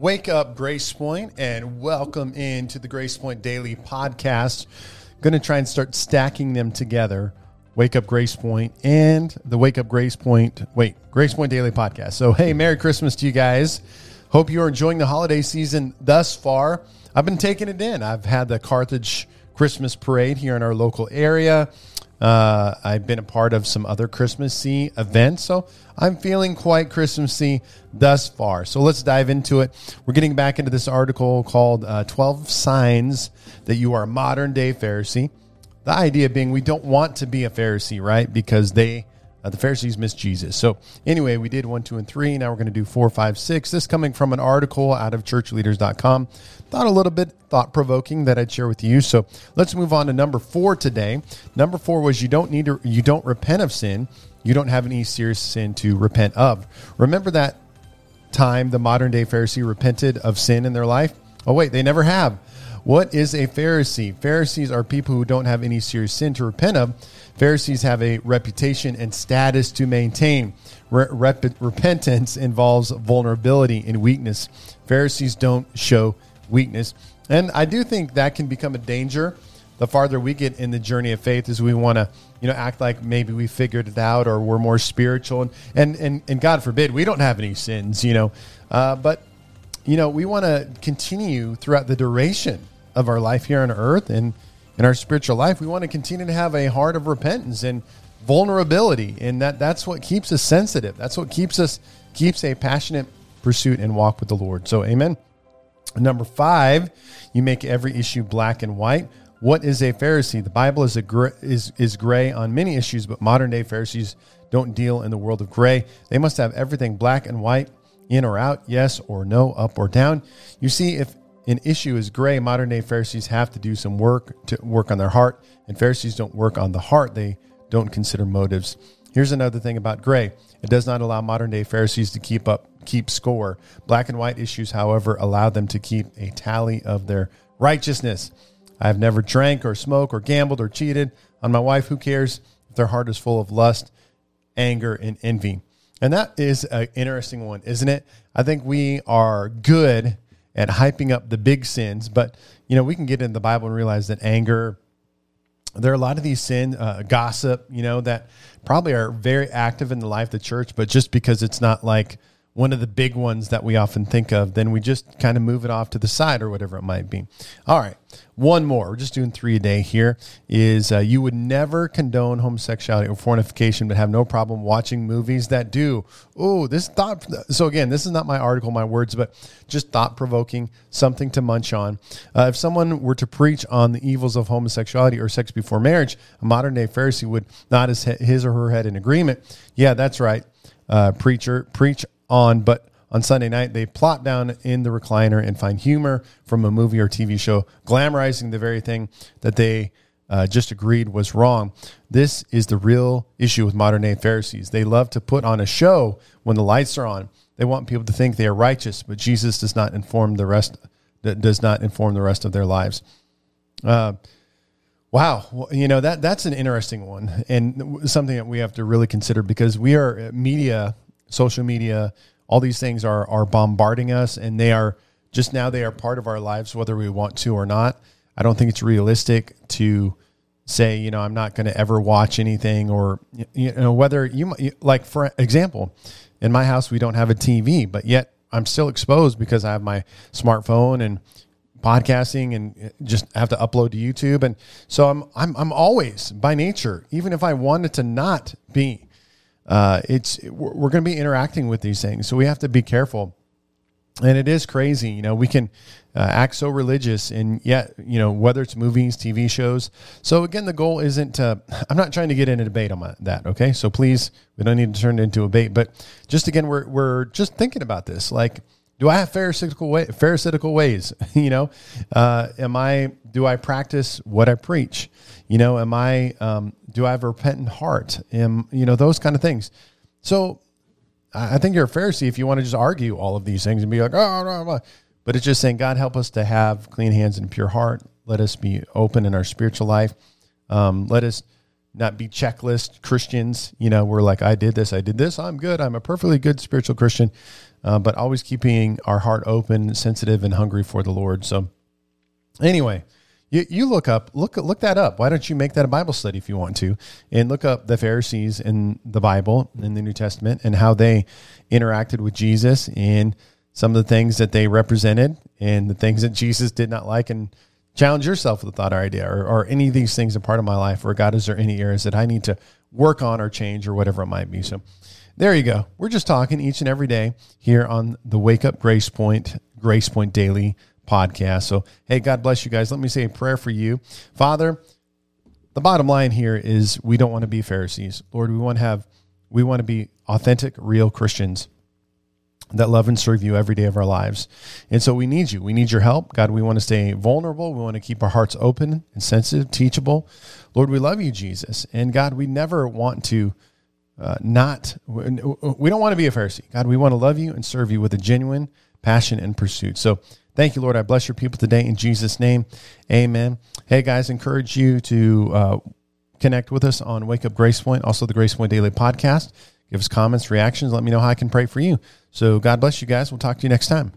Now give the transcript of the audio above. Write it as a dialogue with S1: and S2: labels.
S1: Wake up, Grace Point, and welcome into the Grace Point Daily Podcast. Going to try and start stacking them together. Wake Up Grace Point and the Wake Up Grace Point, wait, Grace Point Daily Podcast. So, hey, Merry Christmas to you guys. Hope you're enjoying the holiday season thus far. I've been taking it in. I've had the Carthage Christmas parade here in our local area. Uh, I've been a part of some other Christmassy events, so I'm feeling quite Christmassy thus far. So let's dive into it. We're getting back into this article called uh, 12 Signs That You Are a Modern Day Pharisee. The idea being we don't want to be a Pharisee, right? Because they uh, the Pharisees missed Jesus. So, anyway, we did one, two, and three. Now we're going to do four, five, six. This coming from an article out of churchleaders.com. Thought a little bit thought provoking that I'd share with you. So, let's move on to number four today. Number four was you don't need to, you don't repent of sin. You don't have any serious sin to repent of. Remember that time the modern day Pharisee repented of sin in their life? Oh, wait, they never have. What is a Pharisee? Pharisees are people who don't have any serious sin to repent of. Pharisees have a reputation and status to maintain. Re- rep- repentance involves vulnerability and weakness. Pharisees don't show weakness. And I do think that can become a danger the farther we get in the journey of faith is we want to you know act like maybe we figured it out or we're more spiritual and and and, and god forbid we don't have any sins you know uh, but you know we want to continue throughout the duration of our life here on earth and in our spiritual life, we want to continue to have a heart of repentance and vulnerability, and that that's what keeps us sensitive. That's what keeps us keeps a passionate pursuit and walk with the Lord. So, Amen. Number five, you make every issue black and white. What is a Pharisee? The Bible is a is is gray on many issues, but modern day Pharisees don't deal in the world of gray. They must have everything black and white, in or out, yes or no, up or down. You see, if an issue is gray, modern day Pharisees have to do some work to work on their heart, and Pharisees don't work on the heart. They don't consider motives. Here's another thing about gray. It does not allow modern day Pharisees to keep up keep score. Black and white issues, however, allow them to keep a tally of their righteousness. I have never drank or smoked or gambled or cheated on my wife. Who cares if their heart is full of lust, anger, and envy? And that is an interesting one, isn't it? I think we are good at hyping up the big sins. But, you know, we can get in the Bible and realize that anger, there are a lot of these sin, uh, gossip, you know, that probably are very active in the life of the church, but just because it's not like, one of the big ones that we often think of, then we just kind of move it off to the side or whatever it might be. All right, one more. We're just doing three a day here. Is uh, you would never condone homosexuality or fornication, but have no problem watching movies that do. Oh, this thought. So again, this is not my article, my words, but just thought provoking, something to munch on. Uh, if someone were to preach on the evils of homosexuality or sex before marriage, a modern day Pharisee would nod his, his or her head in agreement. Yeah, that's right. Uh, preacher, preach on, but on Sunday night, they plop down in the recliner and find humor from a movie or TV show, glamorizing the very thing that they uh, just agreed was wrong. This is the real issue with modern day Pharisees. They love to put on a show when the lights are on. They want people to think they are righteous, but Jesus does not inform the rest. Does not inform the rest of their lives. Uh, wow, you know that that's an interesting one and something that we have to really consider because we are media social media, all these things are are bombarding us, and they are just now they are part of our lives, whether we want to or not. I don't think it's realistic to say, you know, I'm not going to ever watch anything, or you know, whether you like, for example, in my house we don't have a TV, but yet I'm still exposed because I have my smartphone and podcasting and uh, just have to upload to YouTube. And so I'm, I'm, I'm always by nature, even if I wanted to not be, uh, it's we're going to be interacting with these things, so we have to be careful. And it is crazy, you know. We can uh, act so religious, and yet, you know, whether it's movies, TV shows. So again, the goal isn't to. I'm not trying to get in a debate on my, that. Okay, so please, we don't need to turn it into a debate. But just again, we're we're just thinking about this, like do I have pharisaical way, pharisaical ways? you know, uh, am I? Do I practice what I preach? You know, am I? Um, do I have a repentant heart? Am you know those kind of things? So, I think you're a Pharisee if you want to just argue all of these things and be like, oh, no, no. but it's just saying, God, help us to have clean hands and pure heart. Let us be open in our spiritual life. Um, let us not be checklist Christians. You know, we're like, I did this, I did this, I'm good, I'm a perfectly good spiritual Christian. uh, but always keeping our heart open, sensitive, and hungry for the Lord. So, anyway, you, you look up, look look that up. Why don't you make that a Bible study if you want to, and look up the Pharisees in the Bible in the New Testament and how they interacted with Jesus and some of the things that they represented and the things that Jesus did not like and challenge yourself with a thought or idea or, or any of these things a part of my life or God, is there any areas that I need to work on or change or whatever it might be? So there you go. We're just talking each and every day here on the Wake Up Grace Point, Grace Point Daily podcast. So, hey, God bless you guys. Let me say a prayer for you. Father, the bottom line here is we don't want to be Pharisees. Lord, we want to have, we want to be authentic, real Christians that love and serve you every day of our lives. And so we need you. We need your help. God, we want to stay vulnerable. We want to keep our hearts open and sensitive, teachable. Lord, we love you, Jesus. And God, we never want to uh, not, we don't want to be a Pharisee. God, we want to love you and serve you with a genuine passion and pursuit. So thank you, Lord. I bless your people today in Jesus' name. Amen. Hey, guys, encourage you to uh, connect with us on Wake Up Grace Point, also the Grace Point Daily Podcast. Give us comments, reactions. Let me know how I can pray for you. So God bless you guys. We'll talk to you next time.